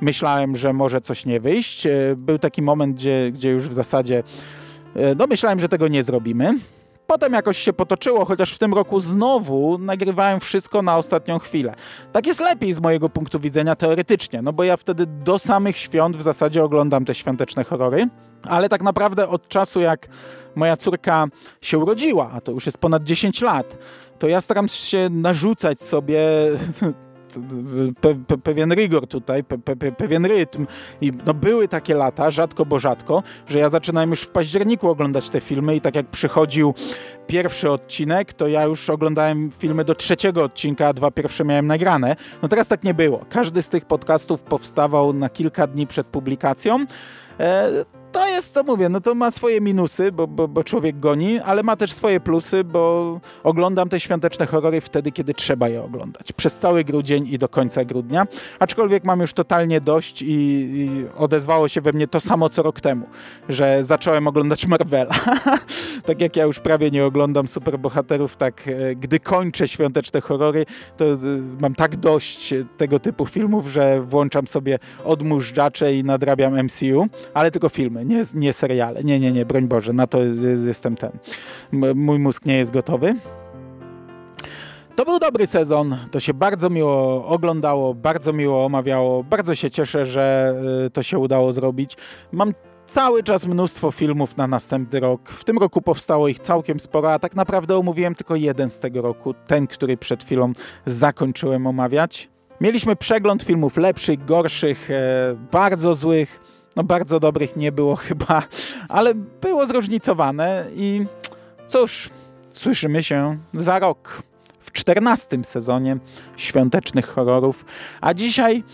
Speaker 1: Myślałem, że może coś nie wyjść. E, był taki moment, gdzie, gdzie już w zasadzie no myślałem, że tego nie zrobimy. Potem jakoś się potoczyło, chociaż w tym roku znowu nagrywałem wszystko na ostatnią chwilę. Tak jest lepiej z mojego punktu widzenia teoretycznie, no bo ja wtedy do samych świąt w zasadzie oglądam te świąteczne horrory, ale tak naprawdę od czasu jak moja córka się urodziła, a to już jest ponad 10 lat, to ja staram się narzucać sobie pe, pe, pewien rygor tutaj, pe, pewien rytm. I no, były takie lata, rzadko bo rzadko, że ja zaczynałem już w październiku oglądać te filmy i tak jak przychodził pierwszy odcinek, to ja już oglądałem filmy do trzeciego odcinka, a dwa pierwsze miałem nagrane. No teraz tak nie było. Każdy z tych podcastów powstawał na kilka dni przed publikacją. E, to jest, to mówię, no to ma swoje minusy, bo, bo, bo, człowiek goni, ale ma też swoje plusy, bo oglądam te świąteczne horrory wtedy, kiedy trzeba je oglądać. Przez cały grudzień i do końca grudnia. Aczkolwiek mam już totalnie dość i, i odezwało się we mnie to samo co rok temu, że zacząłem oglądać Marvela. tak jak ja już prawie nie oglądam superbohaterów, tak e, gdy kończę świąteczne horrory, to e, mam tak dość tego typu filmów, że włączam sobie odmóżdżacze i nadrabiam MCU, ale tylko filmy nie, nie seriale. Nie, nie, nie, broń Boże, na to jestem ten. Mój mózg nie jest gotowy. To był dobry sezon, to się bardzo miło oglądało, bardzo miło omawiało. Bardzo się cieszę, że y, to się udało zrobić. Mam cały czas mnóstwo filmów na następny rok. W tym roku powstało ich całkiem sporo, a tak naprawdę omówiłem tylko jeden z tego roku, ten, który przed chwilą zakończyłem omawiać. Mieliśmy przegląd filmów lepszych, gorszych, e, bardzo złych no bardzo dobrych nie było chyba, ale było zróżnicowane i cóż, słyszymy się za rok w czternastym sezonie świątecznych horrorów, a dzisiaj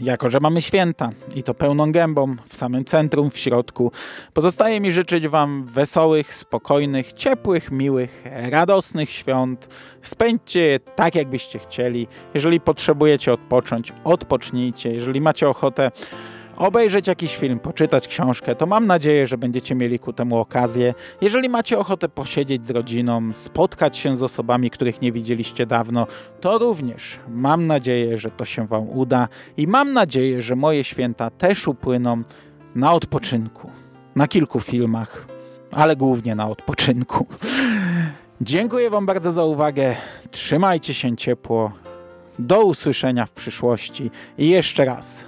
Speaker 1: jako, że mamy święta i to pełną gębą w samym centrum, w środku, pozostaje mi życzyć Wam wesołych, spokojnych, ciepłych, miłych, radosnych świąt. Spędźcie je tak, jakbyście chcieli. Jeżeli potrzebujecie odpocząć, odpocznijcie. Jeżeli macie ochotę obejrzeć jakiś film, poczytać książkę, to mam nadzieję, że będziecie mieli ku temu okazję. Jeżeli macie ochotę posiedzieć z rodziną, spotkać się z osobami, których nie widzieliście dawno, to również mam nadzieję, że to się Wam uda i mam nadzieję, że moje święta też upłyną na odpoczynku, na kilku filmach, ale głównie na odpoczynku. Dziękuję Wam bardzo za uwagę. Trzymajcie się ciepło. Do usłyszenia w przyszłości i jeszcze raz